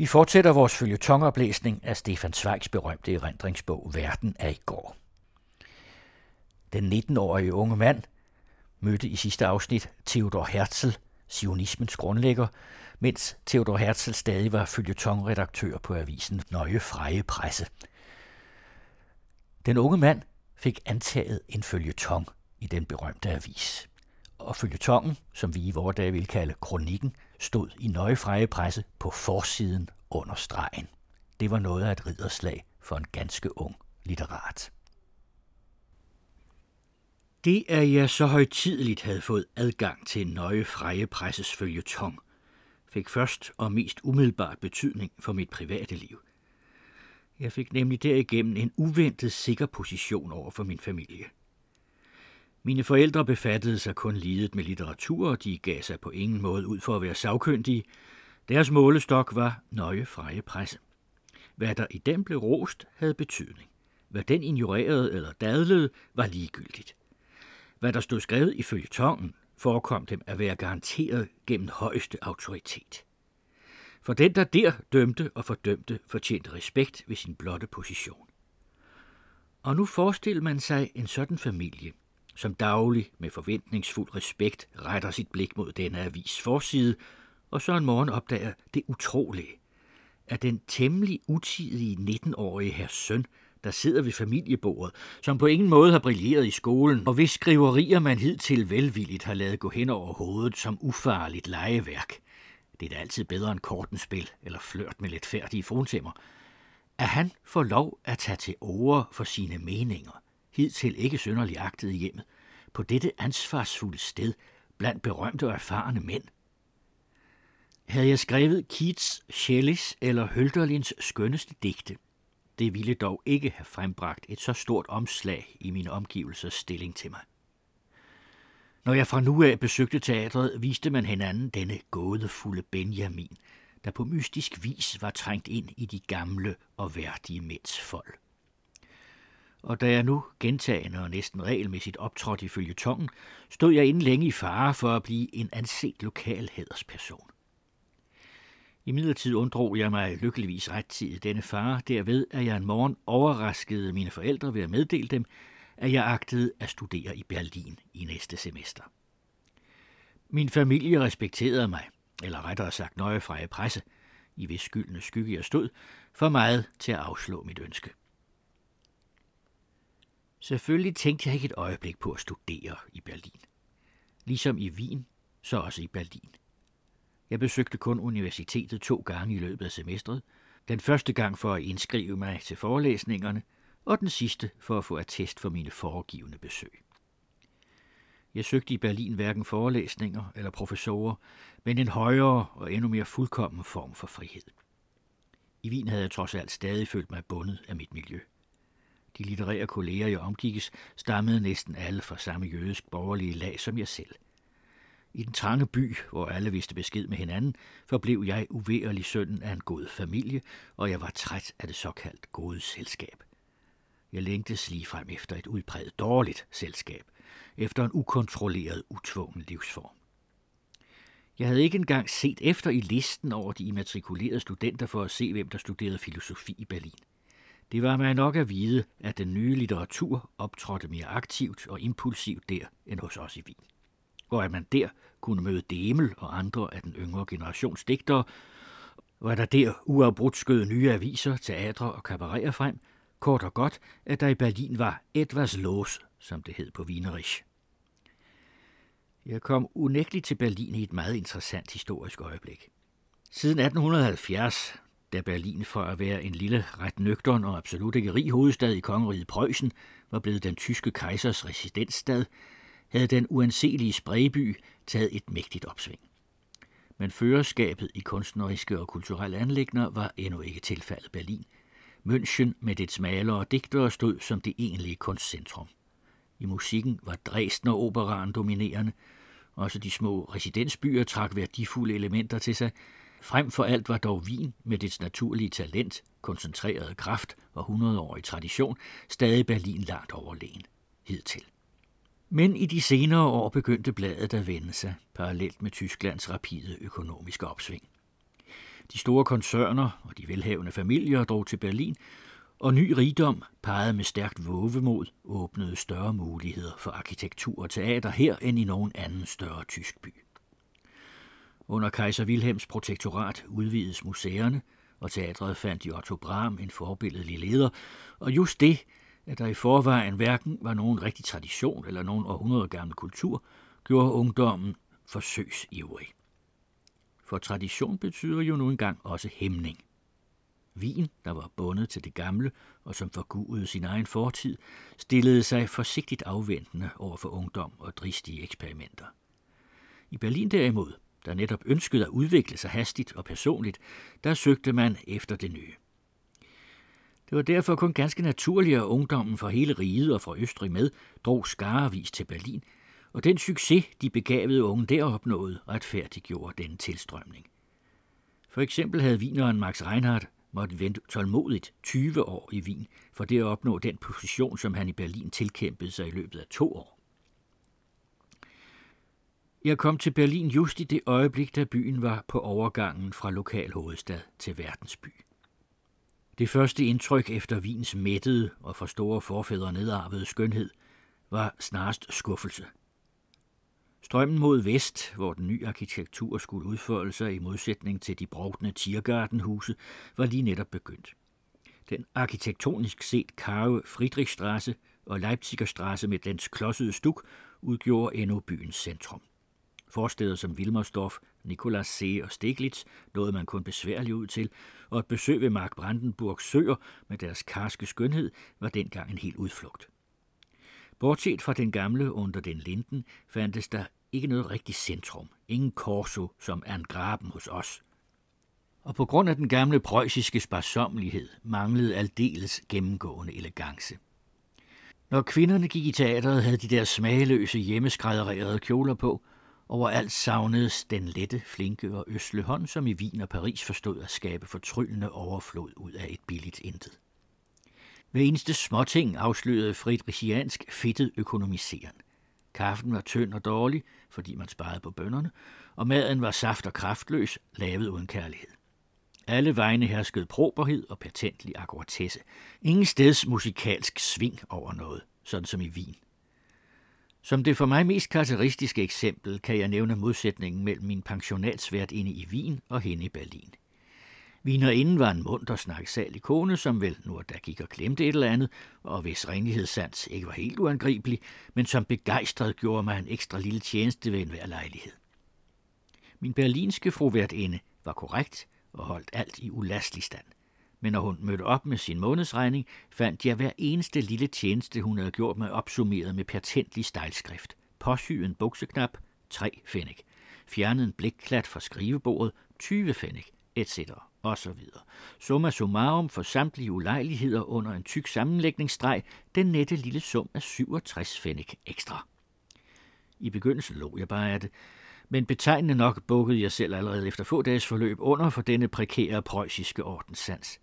Vi fortsætter vores følgetongoplæsning af Stefan Zweigs berømte erindringsbog Verden af i går. Den 19-årige unge mand mødte i sidste afsnit Theodor Herzl, sionismens grundlægger, mens Theodor Herzl stadig var følgetongredaktør på avisen Nøje Freje Presse. Den unge mand fik antaget en følgetong i den berømte avis. Og følgetongen, som vi i vore dage vil kalde kronikken, stod i Nøje Freje Presse på forsiden under stregen. Det var noget af et ridderslag for en ganske ung litterat. Det, at jeg så højtideligt havde fået adgang til nøje freje presses følgetong, fik først og mest umiddelbart betydning for mit private liv. Jeg fik nemlig derigennem en uventet sikker position over for min familie. Mine forældre befattede sig kun lidet med litteratur, og de gav sig på ingen måde ud for at være savkyndige. Deres målestok var nøje freje presse. Hvad der i den blev rost, havde betydning. Hvad den ignorerede eller dadlede, var ligegyldigt. Hvad der stod skrevet i følgetongen, forekom dem at være garanteret gennem højeste autoritet. For den, der der dømte og fordømte, fortjente respekt ved sin blotte position. Og nu forestiller man sig en sådan familie, som daglig med forventningsfuld respekt retter sit blik mod denne avis forside, og så en morgen opdager det utrolige, at den temmelig utidige 19-årige her søn der sidder ved familiebordet, som på ingen måde har brilleret i skolen, og hvis skriverier man hidtil velvilligt har lavet gå hen over hovedet som ufarligt legeværk. Det er da altid bedre end kortenspil eller flørt med lidt færdige. At han får lov at tage til ord for sine meninger, hidtil ikke synderligt agtet i hjemmet, på dette ansvarsfulde sted blandt berømte og erfarne mænd. Havde jeg skrevet Keats, Shelleys eller Hölderlins skønneste digte – det ville dog ikke have frembragt et så stort omslag i min omgivelsers stilling til mig. Når jeg fra nu af besøgte teatret, viste man hinanden denne gådefulde Benjamin, der på mystisk vis var trængt ind i de gamle og værdige mænds folk. Og da jeg nu gentagende og næsten regelmæssigt optrådte ifølge tongen, stod jeg inden længe i fare for at blive en anset lokal hædersperson. I midlertid unddrog jeg mig lykkeligvis rettidigt denne fare, derved at jeg en morgen overraskede mine forældre ved at meddele dem, at jeg agtede at studere i Berlin i næste semester. Min familie respekterede mig, eller rettere sagt nøje fra presse, i hvis skyldende skygge jeg stod, for meget til at afslå mit ønske. Selvfølgelig tænkte jeg ikke et øjeblik på at studere i Berlin. Ligesom i Wien, så også i Berlin. Jeg besøgte kun universitetet to gange i løbet af semestret. Den første gang for at indskrive mig til forelæsningerne, og den sidste for at få attest for mine foregivende besøg. Jeg søgte i Berlin hverken forelæsninger eller professorer, men en højere og endnu mere fuldkommen form for frihed. I Wien havde jeg trods alt stadig følt mig bundet af mit miljø. De litterære kolleger, jeg omgikkes, stammede næsten alle fra samme jødisk borgerlige lag som jeg selv – i den trange by, hvor alle vidste besked med hinanden, forblev jeg uværlig sønnen af en god familie, og jeg var træt af det såkaldt gode selskab. Jeg længtes lige frem efter et udpræget dårligt selskab, efter en ukontrolleret, utvungen livsform. Jeg havde ikke engang set efter i listen over de immatrikulerede studenter for at se, hvem der studerede filosofi i Berlin. Det var mig nok at vide, at den nye litteratur optrådte mere aktivt og impulsivt der end hos os i Wien og at man der kunne møde Demel og andre af den yngre generations digtere, og at der der uafbrudt skød nye aviser, teatre og kabaretter frem, kort og godt, at der i Berlin var Edvards Lås, som det hed på Wienerisch. Jeg kom unægteligt til Berlin i et meget interessant historisk øjeblik. Siden 1870, da Berlin for at være en lille, ret nøgtern og absolut ikke rig hovedstad i kongeriget Preussen, var blevet den tyske kejsers residensstad, havde den uanselige Sprayby taget et mægtigt opsving. Men førerskabet i kunstneriske og kulturelle anlægner var endnu ikke tilfaldet Berlin. München med dets malere og digtere stod som det egentlige kunstcentrum. I musikken var Dresden og operaen dominerende. Også de små residensbyer trak værdifulde elementer til sig. Frem for alt var dog Wien med dets naturlige talent, koncentrerede kraft og 100-årig tradition stadig Berlin langt overlegen hidtil. Men i de senere år begyndte bladet at vende sig, parallelt med Tysklands rapide økonomiske opsving. De store koncerner og de velhavende familier drog til Berlin, og ny rigdom, peget med stærkt vågemod, åbnede større muligheder for arkitektur og teater her end i nogen anden større tysk by. Under kejser Wilhelms protektorat udvides museerne, og teatret fandt i Otto Brahm en forbilledelig leder, og just det, at der i forvejen hverken var nogen rigtig tradition eller nogen århundrede gammel kultur, gjorde ungdommen forsøgsivrig. For tradition betyder jo nu engang også hæmning. Vin, der var bundet til det gamle og som forgudede sin egen fortid, stillede sig forsigtigt afventende over for ungdom og dristige eksperimenter. I Berlin derimod, der netop ønskede at udvikle sig hastigt og personligt, der søgte man efter det nye. Det var derfor kun ganske naturligt, at ungdommen fra hele riget og fra Østrig med drog skarevis til Berlin, og den succes, de begavede unge der opnåede, retfærdiggjorde den tilstrømning. For eksempel havde vineren Max Reinhardt måtte vente tålmodigt 20 år i Wien, for det at opnå den position, som han i Berlin tilkæmpede sig i løbet af to år. Jeg kom til Berlin just i det øjeblik, da byen var på overgangen fra lokal hovedstad til verdensby. Det første indtryk efter Wiens mættede og for store forfædre nedarvede skønhed var snarest skuffelse. Strømmen mod vest, hvor den nye arkitektur skulle udfolde sig i modsætning til de brugtende Tiergartenhuse, var lige netop begyndt. Den arkitektonisk set karve Friedrichstraße og Leipzigerstrasse med dens klodsede stuk udgjorde endnu byens centrum. Forsteder som Wilmersdorf, See og Steglitz nåede man kun besværligt ud til, og et besøg ved Mark Brandenburgs søer med deres karske skønhed var dengang en hel udflugt. Bortset fra den gamle under den linden, fandtes der ikke noget rigtigt centrum. Ingen korso som er en graben hos os. Og på grund af den gamle preussiske sparsommelighed manglede aldeles gennemgående elegance. Når kvinderne gik i teateret, havde de der smageløse hjemmeskræddererede kjoler på, Overalt savnedes den lette, flinke og øsle hånd, som i Wien og Paris forstod at skabe fortryllende overflod ud af et billigt intet. Ved eneste småting afslørede friedrichiansk fedtet økonomiseren. Kaffen var tynd og dårlig, fordi man sparede på bønderne, og maden var saft og kraftløs, lavet uden kærlighed. Alle vegne herskede proberhed og patentlig akkuratesse. Ingen steds musikalsk sving over noget, sådan som i Wien. Som det for mig mest karakteristiske eksempel kan jeg nævne modsætningen mellem min pensionatsvært inde i Wien og hende i Berlin. Vinerinden var en munter snaksalig kone, som vel nu og da gik og klemte et eller andet, og hvis renlighedssans ikke var helt uangribelig, men som begejstret gjorde mig en ekstra lille tjeneste ved enhver lejlighed. Min berlinske froværtinde var korrekt og holdt alt i ulastelig stand – men når hun mødte op med sin månedsregning, fandt jeg hver eneste lille tjeneste, hun havde gjort mig opsummeret med patentlig stejlskrift. Påsyet en bukseknap, 3 fennik. Fjernet en blikklat fra skrivebordet, 20 fennik, etc. og så videre. Summa summarum for samtlige ulejligheder under en tyk sammenlægningsstreg, den nette lille sum af 67 fennik ekstra. I begyndelsen lå jeg bare af det, men betegnende nok bukkede jeg selv allerede efter få dages forløb under for denne prekære preussiske ordenssans.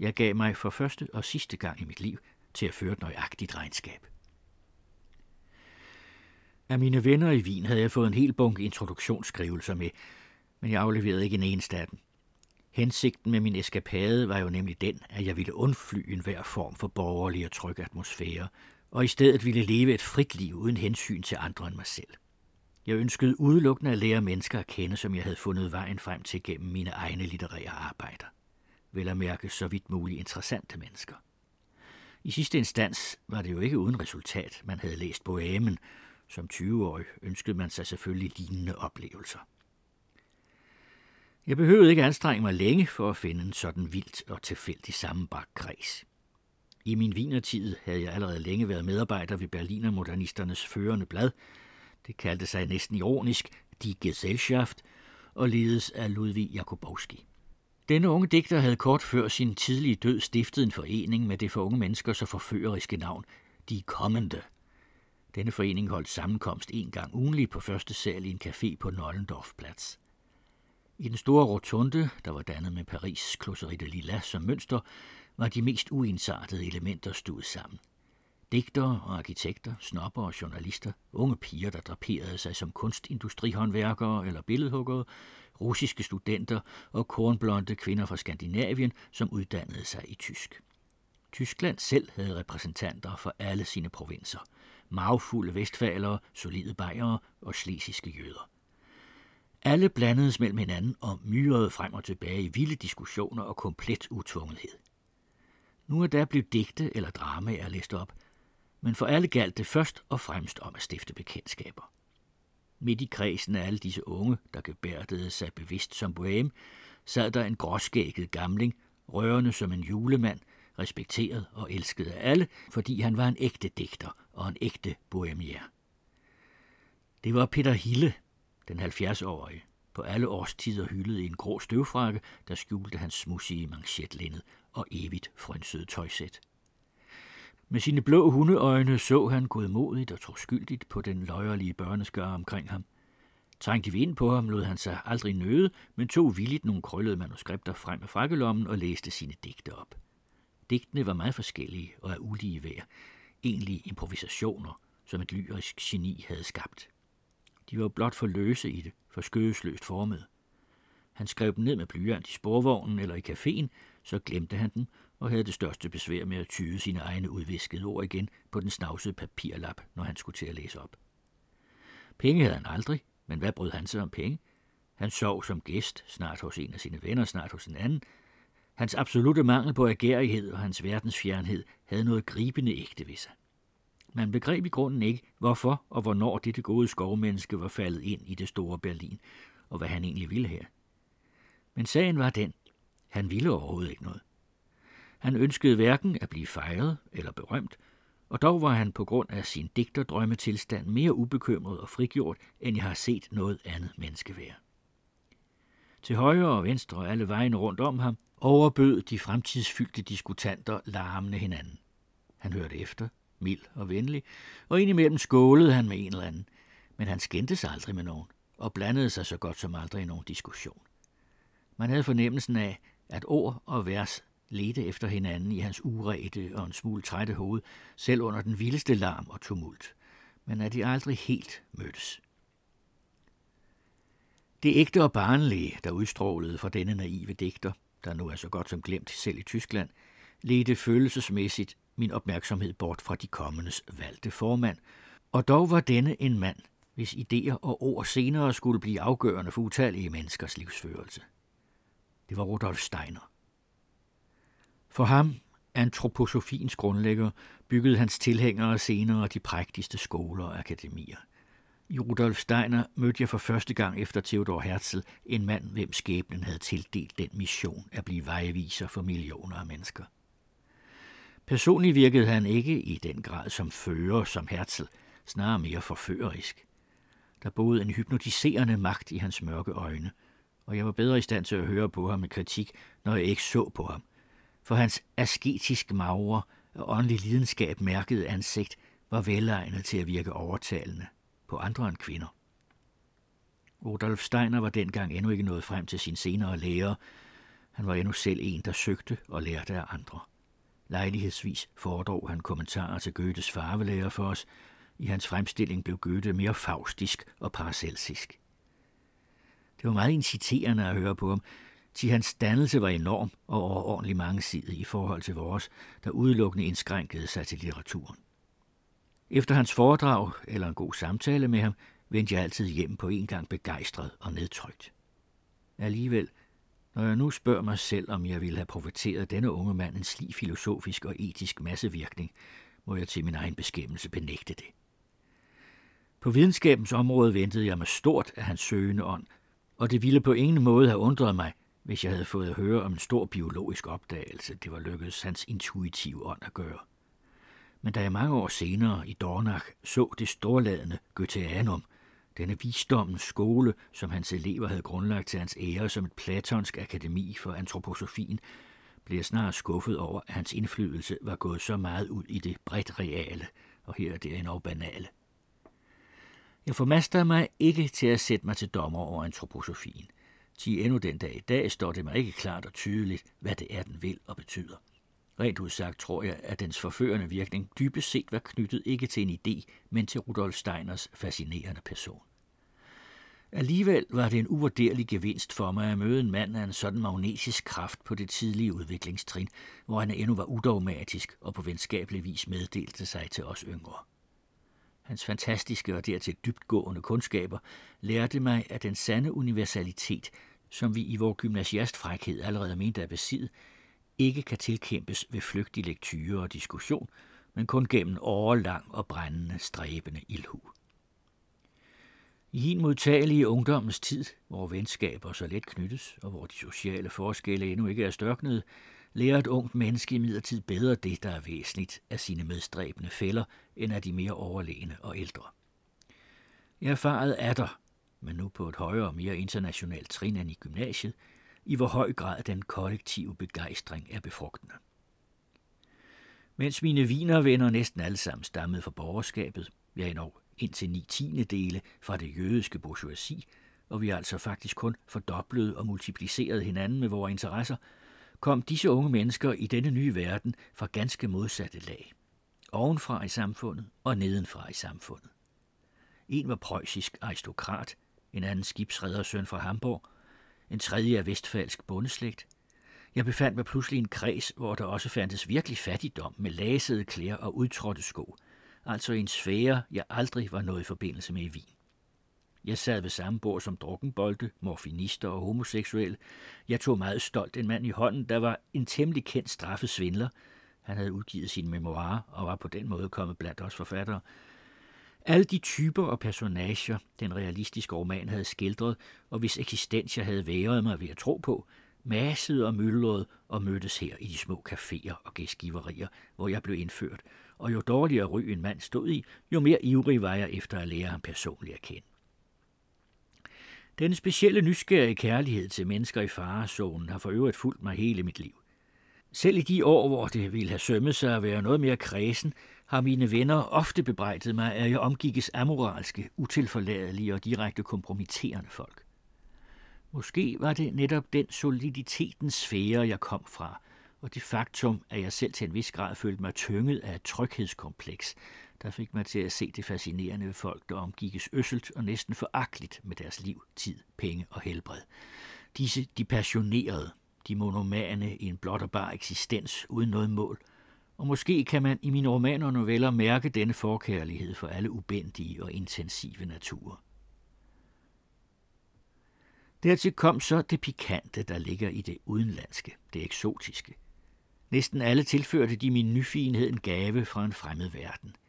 Jeg gav mig for første og sidste gang i mit liv til at føre et nøjagtigt regnskab. Af mine venner i Wien havde jeg fået en hel bunke introduktionsskrivelser med, men jeg afleverede ikke en eneste af dem. Hensigten med min eskapade var jo nemlig den, at jeg ville undfly enhver form for borgerlig og tryg atmosfære, og i stedet ville leve et frit liv uden hensyn til andre end mig selv. Jeg ønskede udelukkende at lære mennesker at kende, som jeg havde fundet vejen frem til gennem mine egne litterære arbejder vel at mærke så vidt muligt interessante mennesker. I sidste instans var det jo ikke uden resultat, man havde læst Bohemen. Som 20-årig ønskede man sig selvfølgelig lignende oplevelser. Jeg behøvede ikke anstrenge mig længe for at finde en sådan vildt og tilfældig sammenbragt kreds. I min vinertid havde jeg allerede længe været medarbejder ved Berliner Modernisternes førende blad. Det kaldte sig næsten ironisk Die Gesellschaft og ledes af Ludwig Jakubowski. Denne unge digter havde kort før sin tidlige død stiftet en forening med det for unge mennesker så forføreriske navn, De Kommende. Denne forening holdt sammenkomst en gang ugenlig på første sal i en café på Nollendorfplatz. I den store rotunde, der var dannet med Paris klosseri de Lila som mønster, var de mest uensartede elementer stået sammen. Digtere og arkitekter, snopper og journalister, unge piger, der draperede sig som kunstindustrihåndværkere eller billedhuggere, russiske studenter og kornblonde kvinder fra Skandinavien, som uddannede sig i tysk. Tyskland selv havde repræsentanter for alle sine provinser. Magfulde vestfalere, solide bajere og slesiske jøder. Alle blandedes mellem hinanden og myrede frem og tilbage i vilde diskussioner og komplet utvungethed. Nu er der blevet digte eller dramaer læst op, men for alle galt det først og fremmest om at stifte bekendtskaber. Midt i kredsen af alle disse unge, der gebærdede sig bevidst som bohem, sad der en gråskægget gamling, rørende som en julemand, respekteret og elsket af alle, fordi han var en ægte digter og en ægte bohemier. Det var Peter Hille, den 70-årige, på alle årstider hyldet i en grå støvfrakke, der skjulte hans smussige manchetlinned og evigt frønsede tøjsæt. Med sine blå hundeøjne så han godmodigt og troskyldigt på den løjerlige børneskare omkring ham. Trængte vi ind på ham, lod han sig aldrig nøde, men tog villigt nogle krøllede manuskripter frem af frakkelommen og læste sine digte op. Digtene var meget forskellige og af ulige værd, egentlig improvisationer, som et lyrisk geni havde skabt. De var blot for løse i det, for skødesløst formet. Han skrev dem ned med blyant i sporvognen eller i caféen, så glemte han dem og havde det største besvær med at tyde sine egne udviskede ord igen på den snavsede papirlap, når han skulle til at læse op. Penge havde han aldrig, men hvad brød han sig om penge? Han sov som gæst, snart hos en af sine venner, snart hos en anden. Hans absolute mangel på agerighed og hans verdensfjernhed havde noget gribende ægte ved sig. Man begreb i grunden ikke, hvorfor og hvornår dette gode skovmenneske var faldet ind i det store Berlin, og hvad han egentlig ville her. Men sagen var den, han ville overhovedet ikke noget. Han ønskede hverken at blive fejret eller berømt, og dog var han på grund af sin digterdrømmetilstand mere ubekymret og frigjort, end jeg har set noget andet menneske være. Til højre og venstre og alle vejene rundt om ham overbød de fremtidsfyldte diskutanter larmende hinanden. Han hørte efter, mild og venlig, og indimellem skålede han med en eller anden, men han skændtes aldrig med nogen og blandede sig så godt som aldrig i nogen diskussion. Man havde fornemmelsen af, at ord og vers ledte efter hinanden i hans urete og en smule trætte hoved, selv under den vildeste larm og tumult, men at de aldrig helt mødtes. Det ægte og barnlige, der udstrålede fra denne naive digter, der nu er så godt som glemt selv i Tyskland, ledte følelsesmæssigt min opmærksomhed bort fra de kommendes valgte formand, og dog var denne en mand, hvis idéer og ord senere skulle blive afgørende for utallige menneskers livsførelse. Det var Rudolf Steiner. For ham, antroposofiens grundlægger, byggede hans tilhængere senere de prægtigste skoler og akademier. I Rudolf Steiner mødte jeg for første gang efter Theodor Herzl en mand, hvem skæbnen havde tildelt den mission at blive vejviser for millioner af mennesker. Personligt virkede han ikke i den grad som fører som Herzl, snarere mere forførerisk. Der boede en hypnotiserende magt i hans mørke øjne, og jeg var bedre i stand til at høre på ham med kritik, når jeg ikke så på ham – for hans asketisk magre og åndelig lidenskab mærkede ansigt var velegnet til at virke overtalende på andre end kvinder. Rudolf Steiner var dengang endnu ikke nået frem til sin senere lærer. Han var endnu selv en, der søgte og lærte af andre. Lejlighedsvis foredrog han kommentarer til Goethes farvelærer for os. I hans fremstilling blev Goethe mere faustisk og paracelsisk. Det var meget inciterende at høre på ham, til hans dannelse var enorm og overordentlig mangesidig i forhold til vores, der udelukkende indskrænkede sig til litteraturen. Efter hans foredrag eller en god samtale med ham, vendte jeg altid hjem på en gang begejstret og nedtrykt. Alligevel, når jeg nu spørger mig selv, om jeg ville have profiteret denne unge mand en slig filosofisk og etisk massevirkning, må jeg til min egen beskæmmelse benægte det. På videnskabens område ventede jeg mig stort af hans søgende ånd, og det ville på ingen måde have undret mig, hvis jeg havde fået at høre om en stor biologisk opdagelse, det var lykkedes hans intuitive ånd at gøre. Men da jeg mange år senere i Dornach så det storladende Goetheanum, denne visdommens skole, som hans elever havde grundlagt til hans ære som et platonsk akademi for antroposofien, blev jeg snart skuffet over, at hans indflydelse var gået så meget ud i det bredt reale, og her er det endnu banale. Jeg formaster mig ikke til at sætte mig til dommer over antroposofien. Til endnu den dag i dag står det mig ikke klart og tydeligt, hvad det er, den vil og betyder. Rent udsagt tror jeg, at dens forførende virkning dybest set var knyttet ikke til en idé, men til Rudolf Steiners fascinerende person. Alligevel var det en uvurderlig gevinst for mig at møde en mand af en sådan magnetisk kraft på det tidlige udviklingstrin, hvor han endnu var udogmatisk og på venskabelig vis meddelte sig til os yngre. Hans fantastiske og dertil dybtgående kundskaber lærte mig, at den sande universalitet, som vi i vores gymnasiastfrækhed allerede mente at besidde, ikke kan tilkæmpes ved flygtig lektyre og diskussion, men kun gennem årelang og brændende, stræbende ildhu. I hin modtagelige ungdommens tid, hvor venskaber så let knyttes, og hvor de sociale forskelle endnu ikke er størknede, lærer et ungt menneske i bedre det, der er væsentligt af sine medstræbende fælder, end af de mere overlegne og ældre. Jeg erfarede er der, men nu på et højere og mere internationalt trin end i gymnasiet, i hvor høj grad den kollektive begejstring er befrugtende. Mens mine vinervenner næsten alle sammen stammede fra borgerskabet, ja endnu indtil ni tiende dele fra det jødiske bourgeoisie, og vi altså faktisk kun fordoblede og multiplicerede hinanden med vores interesser, kom disse unge mennesker i denne nye verden fra ganske modsatte lag. Ovenfra i samfundet og nedenfra i samfundet. En var preussisk aristokrat, en anden skibsredersøn fra Hamburg, en tredje af vestfalsk bondeslægt. Jeg befandt mig pludselig i en kreds, hvor der også fandtes virkelig fattigdom med lasede klæder og udtrådte sko, altså en sfære, jeg aldrig var nået i forbindelse med i Wien. Jeg sad ved samme bord som drukkenbolde, morfinister og homoseksuel. Jeg tog meget stolt en mand i hånden, der var en temmelig kendt straffesvindler. Han havde udgivet sine memoarer og var på den måde kommet blandt os forfattere. Alle de typer og personager, den realistiske roman havde skildret, og hvis eksistens jeg havde været mig ved at tro på, massede og myldrede og mødtes her i de små caféer og gæstgiverier, hvor jeg blev indført, og jo dårligere ry en mand stod i, jo mere ivrig var jeg efter at lære ham personligt at kende. Den specielle nysgerrige kærlighed til mennesker i farezonen har for øvrigt fulgt mig hele mit liv. Selv i de år, hvor det ville have sømmet sig at være noget mere kredsen, har mine venner ofte bebrejdet mig, at jeg omgikkes amoralske, utilforladelige og direkte kompromitterende folk. Måske var det netop den soliditetens sfære, jeg kom fra, og det faktum, at jeg selv til en vis grad følte mig tynget af et tryghedskompleks, der fik mig til at se det fascinerende ved folk, der omgikkes øsselt og næsten foragteligt med deres liv, tid, penge og helbred. Disse, de passionerede, de monomane i en blot og bar eksistens uden noget mål. Og måske kan man i mine romaner og noveller mærke denne forkærlighed for alle ubendige og intensive naturer. Dertil kom så det pikante, der ligger i det udenlandske, det eksotiske. Næsten alle tilførte de min nyfinhed en gave fra en fremmed verden –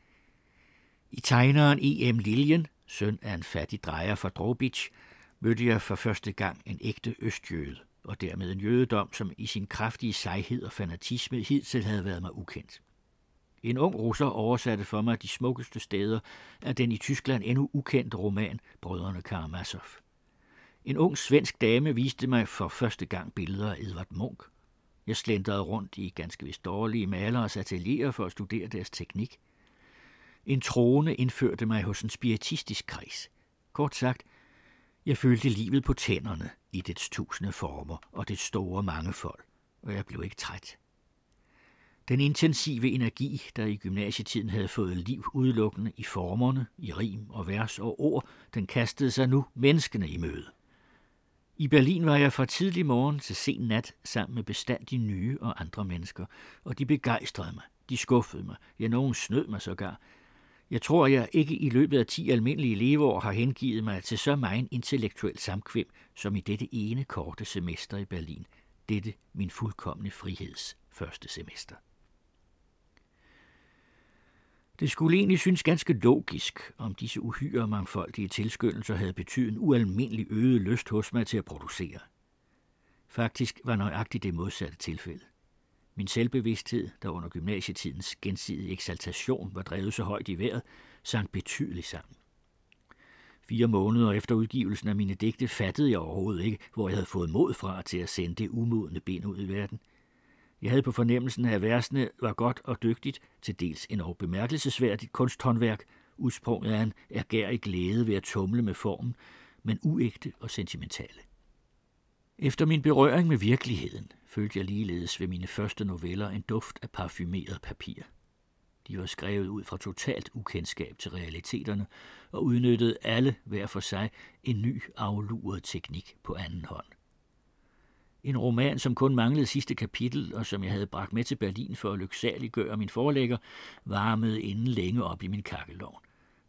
i tegneren E.M. Liljen, søn af en fattig drejer fra Drobitsch, mødte jeg for første gang en ægte østjøde, og dermed en jødedom, som i sin kraftige sejhed og fanatisme hidtil havde været mig ukendt. En ung russer oversatte for mig de smukkeste steder af den i Tyskland endnu ukendte roman Brødrene Karamazov. En ung svensk dame viste mig for første gang billeder af Edvard Munch. Jeg slendrede rundt i ganske vist dårlige maleres atelier for at studere deres teknik – en trone indførte mig hos en spiritistisk kreds. Kort sagt, jeg følte livet på tænderne i dets tusinde former og det store mangefold, og jeg blev ikke træt. Den intensive energi, der i gymnasietiden havde fået liv udelukkende i formerne, i rim og vers og ord, den kastede sig nu menneskene i møde. I Berlin var jeg fra tidlig morgen til sen nat sammen med bestandig nye og andre mennesker, og de begejstrede mig, de skuffede mig, ja, nogen snød mig sågar, jeg tror, jeg ikke i løbet af ti almindelige leveår har hengivet mig til så meget intellektuel samkvem som i dette ene korte semester i Berlin. Dette min fuldkommende friheds første semester. Det skulle egentlig synes ganske logisk, om disse uhyre mangfoldige tilskyndelser havde betydet en ualmindelig øget lyst hos mig til at producere. Faktisk var nøjagtigt det modsatte tilfælde. Min selvbevidsthed, der under gymnasietidens gensidige eksaltation var drevet så højt i vejret, sank betydeligt sammen. Fire måneder efter udgivelsen af mine digte fattede jeg overhovedet ikke, hvor jeg havde fået mod fra til at sende det umodne ben ud i verden. Jeg havde på fornemmelsen af, at versene var godt og dygtigt, til dels en bemærkelsesværdigt kunsthåndværk, udsprunget af en ergærig glæde ved at tumle med formen, men uægte og sentimentale. Efter min berøring med virkeligheden følte jeg ligeledes ved mine første noveller en duft af parfumeret papir. De var skrevet ud fra totalt ukendskab til realiteterne og udnyttede alle hver for sig en ny afluret teknik på anden hånd. En roman, som kun manglede sidste kapitel, og som jeg havde bragt med til Berlin for at lyksaliggøre min forlægger, varmede inden længe op i min kakkelovn.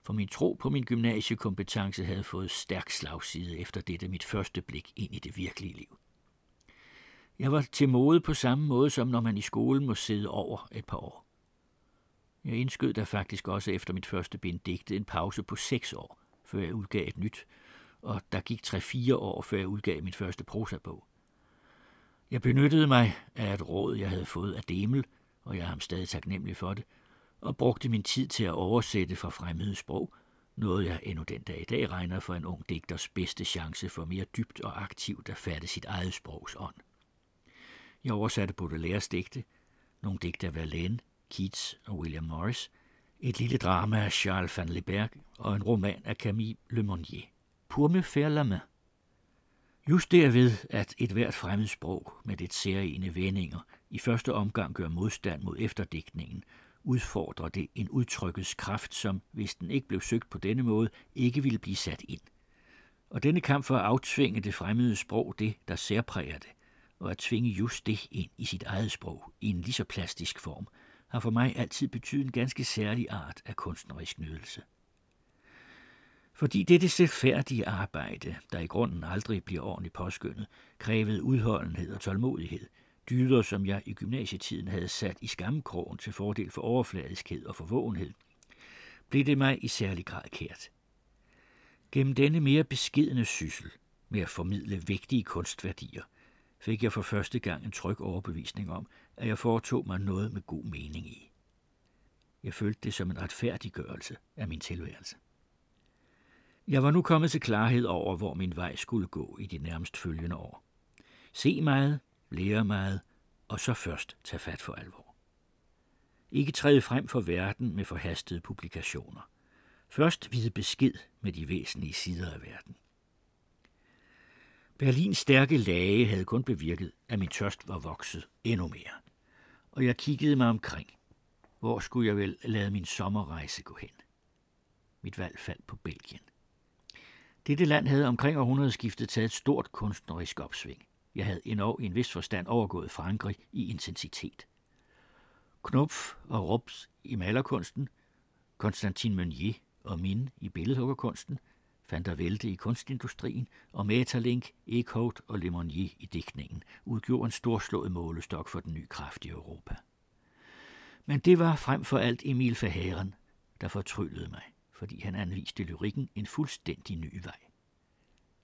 For min tro på min gymnasiekompetence havde fået stærk slagside efter dette mit første blik ind i det virkelige liv. Jeg var til mode på samme måde, som når man i skolen må sidde over et par år. Jeg indskød der faktisk også efter mit første bind digte en pause på seks år, før jeg udgav et nyt, og der gik tre-fire år, før jeg udgav min første prosabog. Jeg benyttede mig af et råd, jeg havde fået af Demel, og jeg er ham stadig taknemmelig for det, og brugte min tid til at oversætte fra fremmede sprog, noget jeg endnu den dag i dag regner for en ung digters bedste chance for mere dybt og aktivt at fatte sit eget sprogs ånd. Jeg oversatte Baudelaire's digte, nogle digte af Verlaine, Keats og William Morris, et lille drama af Charles van Leberg og en roman af Camille Le Monnier. Pour me faire la main. Just derved, at et hvert fremmed sprog med det særlige vendinger i første omgang gør modstand mod efterdigtningen, udfordrer det en udtrykkets kraft, som, hvis den ikke blev søgt på denne måde, ikke ville blive sat ind. Og denne kamp for at aftvinge det fremmede sprog det, der særpræger det, og at tvinge just det ind i sit eget sprog i en lige så plastisk form, har for mig altid betydet en ganske særlig art af kunstnerisk nydelse. Fordi dette selvfærdige arbejde, der i grunden aldrig bliver ordentligt påskyndet, krævede udholdenhed og tålmodighed, dyder, som jeg i gymnasietiden havde sat i skamkrogen til fordel for overfladiskhed og forvågenhed, blev det mig i særlig grad kært. Gennem denne mere beskedende syssel med at formidle vigtige kunstværdier, fik jeg for første gang en tryg overbevisning om, at jeg foretog mig noget med god mening i. Jeg følte det som en retfærdiggørelse af min tilværelse. Jeg var nu kommet til klarhed over, hvor min vej skulle gå i de nærmest følgende år. Se meget, lære meget, og så først tage fat for alvor. Ikke træde frem for verden med forhastede publikationer. Først vide besked med de væsentlige sider af verden. Berlins stærke lage havde kun bevirket, at min tørst var vokset endnu mere. Og jeg kiggede mig omkring. Hvor skulle jeg vel lade min sommerrejse gå hen? Mit valg faldt på Belgien. Dette land havde omkring århundredeskiftet taget et stort kunstnerisk opsving. Jeg havde endnu i en vis forstand overgået Frankrig i intensitet. Knopf og Rups i malerkunsten, Konstantin Meunier og Min i billedhuggerkunsten, Van der Velde i kunstindustrien og Metalink, Eckhout og Lemonnier i digtningen udgjorde en storslået målestok for den nye kraft i Europa. Men det var frem for alt Emil Verhaeren, der fortryllede mig fordi han anviste lyrikken en fuldstændig ny vej.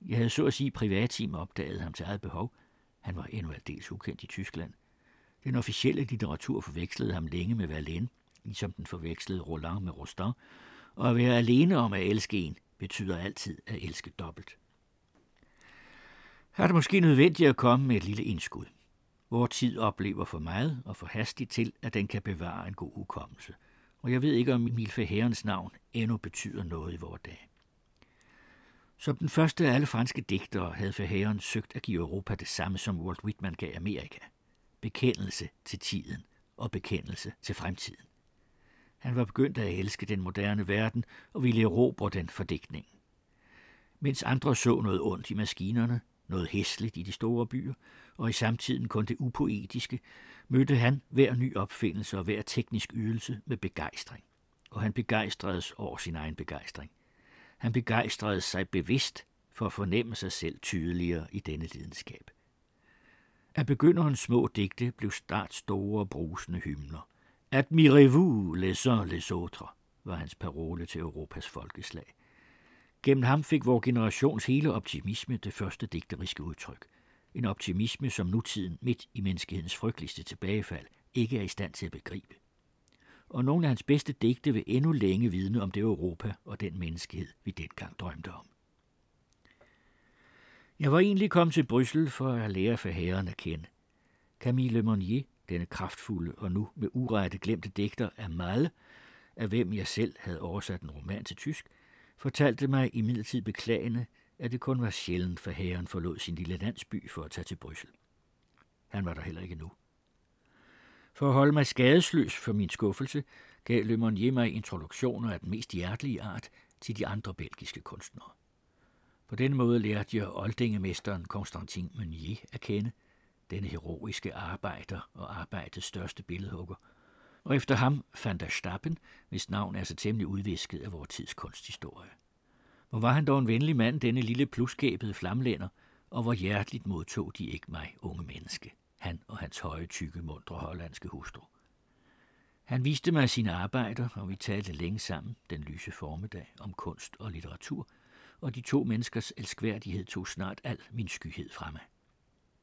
Jeg havde så at sige privatteam opdaget ham til eget behov. Han var endnu aldeles ukendt i Tyskland. Den officielle litteratur forvekslede ham længe med Verlaine, ligesom den forvekslede Roland med Rostand, og at være alene om at elske en betyder altid at elske dobbelt. Har det måske nødvendigt at komme med et lille indskud. Vor tid oplever for meget og for hastigt til, at den kan bevare en god hukommelse – og jeg ved ikke, om Emil Herrens navn endnu betyder noget i vores dag. Som den første af alle franske digtere havde Verhaeren søgt at give Europa det samme, som Walt Whitman gav Amerika. Bekendelse til tiden og bekendelse til fremtiden. Han var begyndt at elske den moderne verden og ville erobre den for. Mens andre så noget ondt i maskinerne, noget hæsligt i de store byer, og i samtiden kun det upoetiske, mødte han hver ny opfindelse og hver teknisk ydelse med begejstring. Og han begejstredes over sin egen begejstring. Han begejstrede sig bevidst for at fornemme sig selv tydeligere i denne lidenskab. Af begynderens små digte blev start store brusende hymner. Admirez-vous les uns les autres, var hans parole til Europas folkeslag. Gennem ham fik vor generations hele optimisme det første digteriske udtryk. En optimisme, som nutiden midt i menneskehedens frygteligste tilbagefald ikke er i stand til at begribe. Og nogle af hans bedste digte vil endnu længe vidne om det Europa og den menneskehed, vi dengang drømte om. Jeg var egentlig kommet til Bryssel for at lære for herren at kende. Camille Monnier, denne kraftfulde og nu med urette glemte digter af Malle, af hvem jeg selv havde oversat en roman til tysk, fortalte mig imidlertid beklagende, at det kun var sjældent, for herren forlod sin lille landsby for at tage til Bryssel. Han var der heller ikke nu. For at holde mig skadesløs for min skuffelse, gav Le Monnier mig introduktioner af den mest hjertelige art til de andre belgiske kunstnere. På denne måde lærte jeg oldingemesteren Constantin Meunier at kende, denne heroiske arbejder og arbejdets største billedhugger, og efter ham fandt der Stappen, hvis navn er så temmelig udvisket af vores tids kunsthistorie. Hvor var han dog en venlig mand, denne lille pluskæbede flamlænder, og hvor hjerteligt modtog de ikke mig, unge menneske, han og hans høje, tykke, mundre hollandske hustru. Han viste mig sine arbejder, og vi talte længe sammen den lyse formiddag om kunst og litteratur, og de to menneskers elskværdighed tog snart al min skyhed fra mig.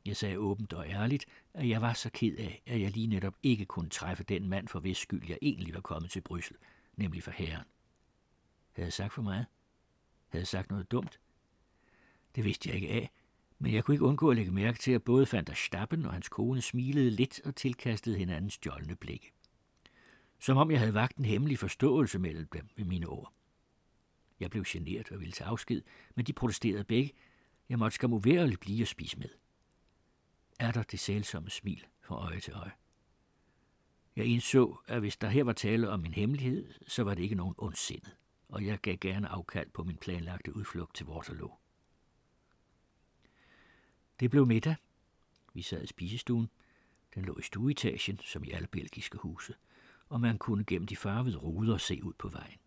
Jeg sagde åbent og ærligt, at jeg var så ked af, at jeg lige netop ikke kunne træffe den mand, for hvis skyld jeg egentlig var kommet til Bryssel, nemlig for herren. Havde jeg sagt for meget? Havde jeg sagt noget dumt? Det vidste jeg ikke af, men jeg kunne ikke undgå at lægge mærke til, at både Van der Stappen og hans kone smilede lidt og tilkastede hinandens stjålne blikke. Som om jeg havde vagt en hemmelig forståelse mellem dem ved mine ord. Jeg blev generet og ville tage afsked, men de protesterede begge. Jeg måtte skam blive og spise med. Er der det sælsomme smil fra øje til øje. Jeg indså, at hvis der her var tale om en hemmelighed, så var det ikke nogen ondsindet, og jeg gav gerne afkald på min planlagte udflugt til Waterloo. Det blev middag. Vi sad i spisestuen. Den lå i stueetagen, som i alle belgiske huse, og man kunne gennem de farvede ruder se ud på vejen.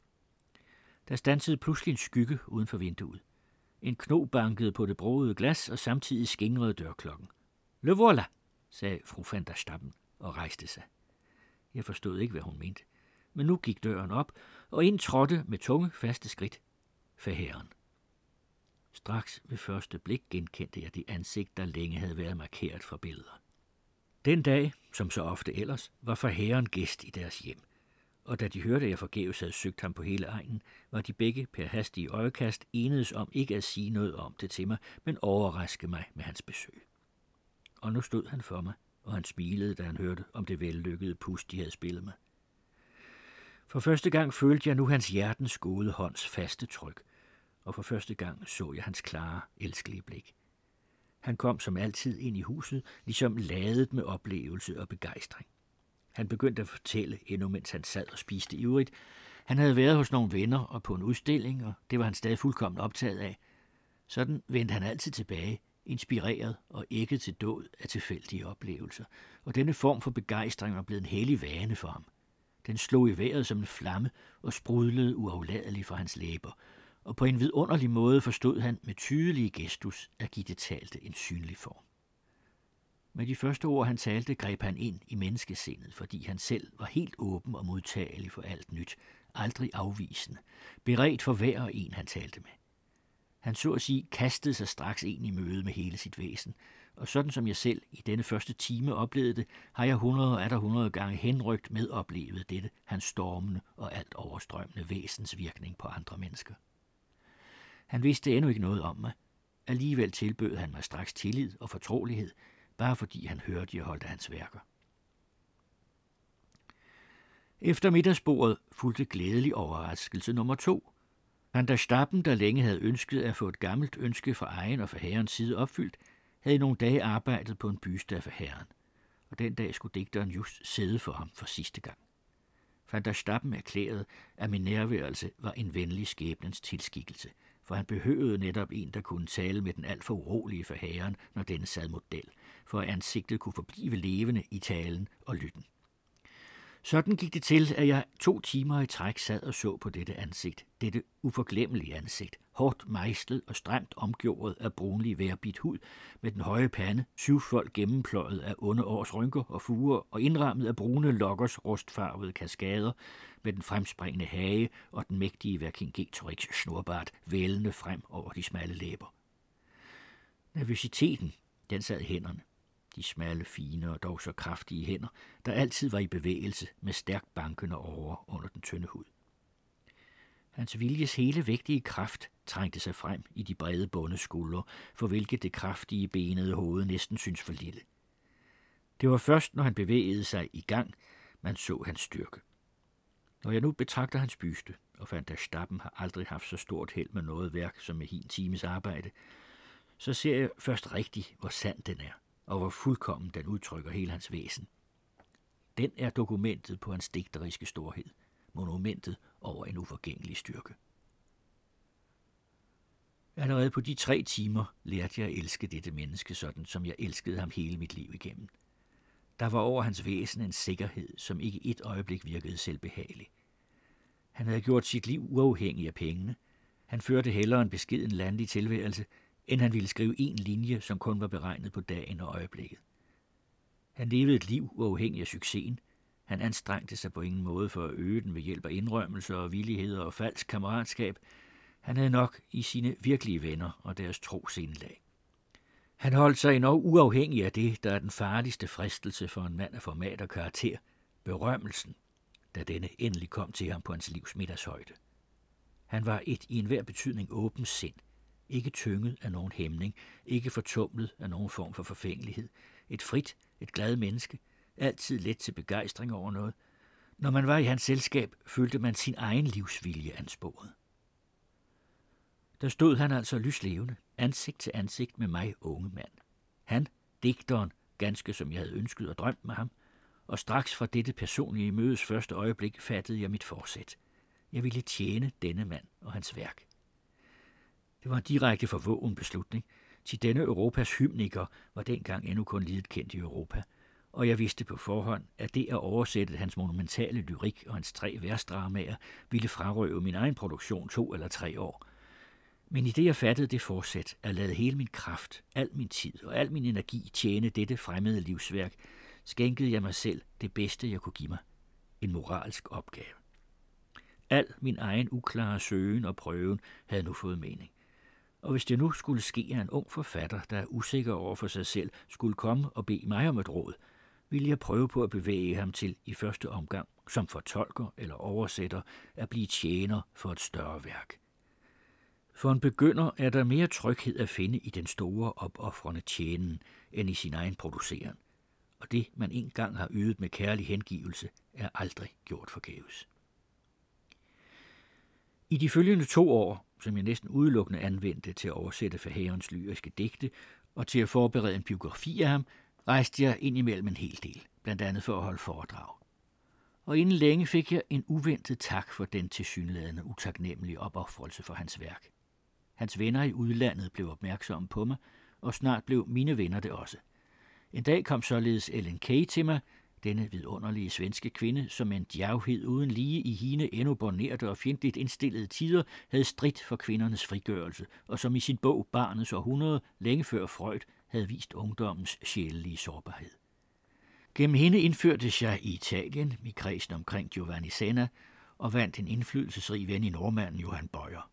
Der stansede pludselig en skygge uden for vinduet. En kno bankede på det broede glas, og samtidig skingrede dørklokken. Le voilà, sagde fru van der Stappen og rejste sig. Jeg forstod ikke, hvad hun mente, men nu gik døren op, og ind trådte med tunge, faste skridt forherren. Straks ved første blik genkendte jeg det ansigt, der længe havde været markeret for billeder. Den dag, som så ofte ellers, var for herren gæst i deres hjem, og da de hørte, at jeg forgæves havde søgt ham på hele egnen, var de begge per hastige øjekast enedes om ikke at sige noget om det til mig, men overraske mig med hans besøg. Og nu stod han for mig, og han smilede, da han hørte om det vellykkede pust, de havde spillet med. For første gang følte jeg nu hans hjertens gode hånds faste tryk – og for første gang så jeg hans klare, elskelige blik. Han kom som altid ind i huset, ligesom ladet med oplevelse og begejstring. Han begyndte at fortælle, endnu mens han sad og spiste ivrigt. Han havde været hos nogle venner og på en udstilling, og det var han stadig fuldkommen optaget af. Sådan vendte han altid tilbage, inspireret og ikke til død af tilfældige oplevelser, og denne form for begejstring var blevet en hellig vane for ham. Den slog i vejret som en flamme og sprudlede uafladeligt fra hans læber, og på en vidunderlig måde forstod han med tydelige gestus at give det talte en synlig form. Med de første ord, han talte, greb han ind i menneskesindet, fordi han selv var helt åben og modtagelig for alt nyt, aldrig afvisende, beredt for hver og en, han talte med. Han så at sige kastede sig straks ind i møde med hele sit væsen, og sådan som jeg selv i denne første time oplevede det, har jeg hundrede og hundrede gange henrygt med oplevet dette, hans stormende og alt overstrømmende væsens virkning på andre mennesker. Han vidste endnu ikke noget om mig. Alligevel tilbød han mig straks tillid og fortrolighed, bare fordi han hørte, jeg holdt af hans værker. Efter middagsbordet fulgte glædelig overraskelse nummer to. Han der Stappen, der længe havde ønsket at få et gammelt ønske fra egen og fra herrens side opfyldt, havde i nogle dage arbejdet på en byste af herren, og den dag skulle digteren just sidde for ham for sidste gang. Van der Stappen erklærede, at min nærværelse var en venlig skæbnens tilskikkelse – for han behøvede netop en, der kunne tale med den alt for urolige for herren, når denne sad model, for at ansigtet kunne forblive levende i talen og lytten. Sådan gik det til, at jeg to timer i træk sad og så på dette ansigt, dette uforglemmelige ansigt, hårdt mejslet og stramt omgjort af brunlig værbit hud, med den høje pande, syvfold gennempløjet af onde års rynker og fuger og indrammet af brune lokkers rustfarvede kaskader, med den fremspringende hage og den mægtige Vercingetorix snorbart vælende frem over de smalle læber. Nervøsiteten, den sad i hænderne de smalle, fine og dog så kraftige hænder, der altid var i bevægelse med stærkt bankende over under den tynde hud. Hans viljes hele vægtige kraft trængte sig frem i de brede bunde skuldre, for hvilket det kraftige benede hoved næsten synes for lille. Det var først, når han bevægede sig i gang, man så hans styrke. Når jeg nu betragter hans byste, og fandt, at Stappen har aldrig haft så stort held med noget værk som med hin times arbejde, så ser jeg først rigtigt, hvor sand den er og hvor fuldkommen den udtrykker hele hans væsen. Den er dokumentet på hans digteriske storhed, monumentet over en uforgængelig styrke. Allerede på de tre timer lærte jeg at elske dette menneske sådan, som jeg elskede ham hele mit liv igennem. Der var over hans væsen en sikkerhed, som ikke et øjeblik virkede selvbehagelig. Han havde gjort sit liv uafhængig af pengene. Han førte hellere en beskeden landlig tilværelse, end han ville skrive en linje, som kun var beregnet på dagen og øjeblikket. Han levede et liv uafhængig af succesen. Han anstrengte sig på ingen måde for at øge den ved hjælp af indrømmelser og villigheder og falsk kammeratskab. Han havde nok i sine virkelige venner og deres tro sindelag. Han holdt sig endnu uafhængig af det, der er den farligste fristelse for en mand af format og karakter, berømmelsen, da denne endelig kom til ham på hans livs middagshøjde. Han var et i enhver betydning åbent sind, ikke tynget af nogen hæmning, ikke fortumlet af nogen form for forfængelighed, et frit, et glad menneske, altid let til begejstring over noget. Når man var i hans selskab, følte man sin egen livsvilje ansporet. Der stod han altså lyslevende, ansigt til ansigt med mig, unge mand. Han, digteren, ganske som jeg havde ønsket og drømt med ham, og straks fra dette personlige mødes første øjeblik fattede jeg mit forsæt. Jeg ville tjene denne mand og hans værk. Det var en direkte forvågen beslutning, til denne Europas hymniker var dengang endnu kun lidt kendt i Europa, og jeg vidste på forhånd, at det at oversætte hans monumentale lyrik og hans tre værstdramaer ville frarøve min egen produktion to eller tre år – men i det jeg fattede det forsæt, at lade hele min kraft, al min tid og al min energi tjene dette fremmede livsværk, skænkede jeg mig selv det bedste, jeg kunne give mig. En moralsk opgave. Al min egen uklare søgen og prøven havde nu fået mening. Og hvis det nu skulle ske, at en ung forfatter, der er usikker over for sig selv, skulle komme og bede mig om et råd, ville jeg prøve på at bevæge ham til i første omgang, som fortolker eller oversætter, at blive tjener for et større værk. For en begynder er der mere tryghed at finde i den store opoffrende tjenen, end i sin egen produceren. Og det, man engang har ydet med kærlig hengivelse, er aldrig gjort forgæves. I de følgende to år, som jeg næsten udelukkende anvendte til at oversætte Fahavens lyriske digte og til at forberede en biografi af ham, rejste jeg ind imellem en hel del, blandt andet for at holde foredrag. Og inden længe fik jeg en uventet tak for den tilsyneladende utaknemmelige opoffrelse for hans værk. Hans venner i udlandet blev opmærksomme på mig, og snart blev mine venner det også. En dag kom således Ellen Kay til mig, denne vidunderlige svenske kvinde, som en djavhed uden lige i hine endnu bornerte og fjendtligt indstillede tider havde stridt for kvindernes frigørelse, og som i sin bog Barnets århundrede, længe før Freud, havde vist ungdommens sjælelige sårbarhed. Gennem hende indførtes jeg i Italien, i kredsen omkring Giovanni Senna, og vandt en indflydelsesrig ven i nordmanden Johan Bøjer.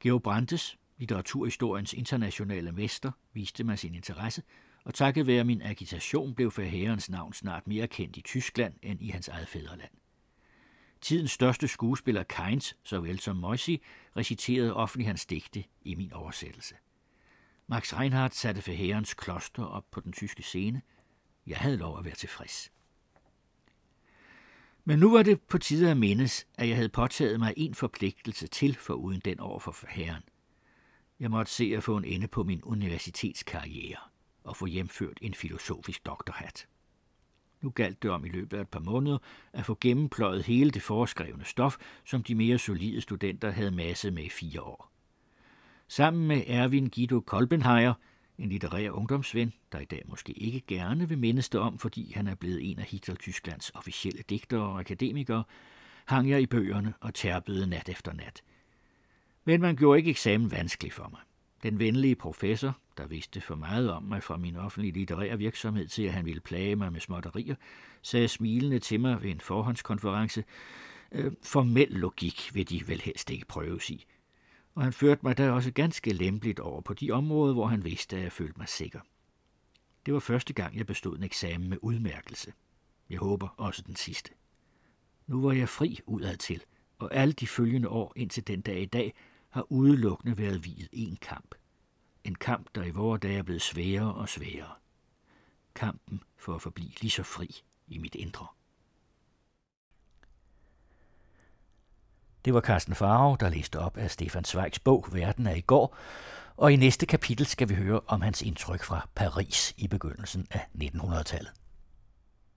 Georg Brandes, litteraturhistoriens internationale mester, viste mig sin interesse, og takket være min agitation blev Verheerens navn snart mere kendt i Tyskland end i hans eget fædreland. Tidens største skuespiller Keynes, såvel som Moisi, reciterede offentligt hans digte i min oversættelse. Max Reinhardt satte Verheerens kloster op på den tyske scene. Jeg havde lov at være tilfreds. Men nu var det på tide at mindes, at jeg havde påtaget mig en forpligtelse til for uden den over for herren. Jeg måtte se at få en ende på min universitetskarriere og få hjemført en filosofisk doktorhat. Nu galt det om i løbet af et par måneder at få gennempløjet hele det foreskrevne stof, som de mere solide studenter havde masset med i fire år. Sammen med Erwin Guido Kolbenheier – en litterær ungdomsven, der i dag måske ikke gerne vil mindes det om, fordi han er blevet en af Hitler-Tysklands officielle digtere og akademikere, hang jeg i bøgerne og tærpede nat efter nat. Men man gjorde ikke eksamen vanskelig for mig. Den venlige professor, der vidste for meget om mig fra min offentlige litterære virksomhed til, at han ville plage mig med småtterier, sagde smilende til mig ved en forhåndskonference, øh, formel logik vil de vel helst ikke prøves i og han førte mig da også ganske lempeligt over på de områder, hvor han vidste, at jeg følte mig sikker. Det var første gang, jeg bestod en eksamen med udmærkelse. Jeg håber også den sidste. Nu var jeg fri udad til, og alle de følgende år indtil den dag i dag har udelukkende været videt en kamp. En kamp, der i vore dage er blevet sværere og sværere. Kampen for at forblive lige så fri i mit indre. Det var Carsten Farve, der læste op af Stefan Zweigs bog Verden er i går, og i næste kapitel skal vi høre om hans indtryk fra Paris i begyndelsen af 1900-tallet.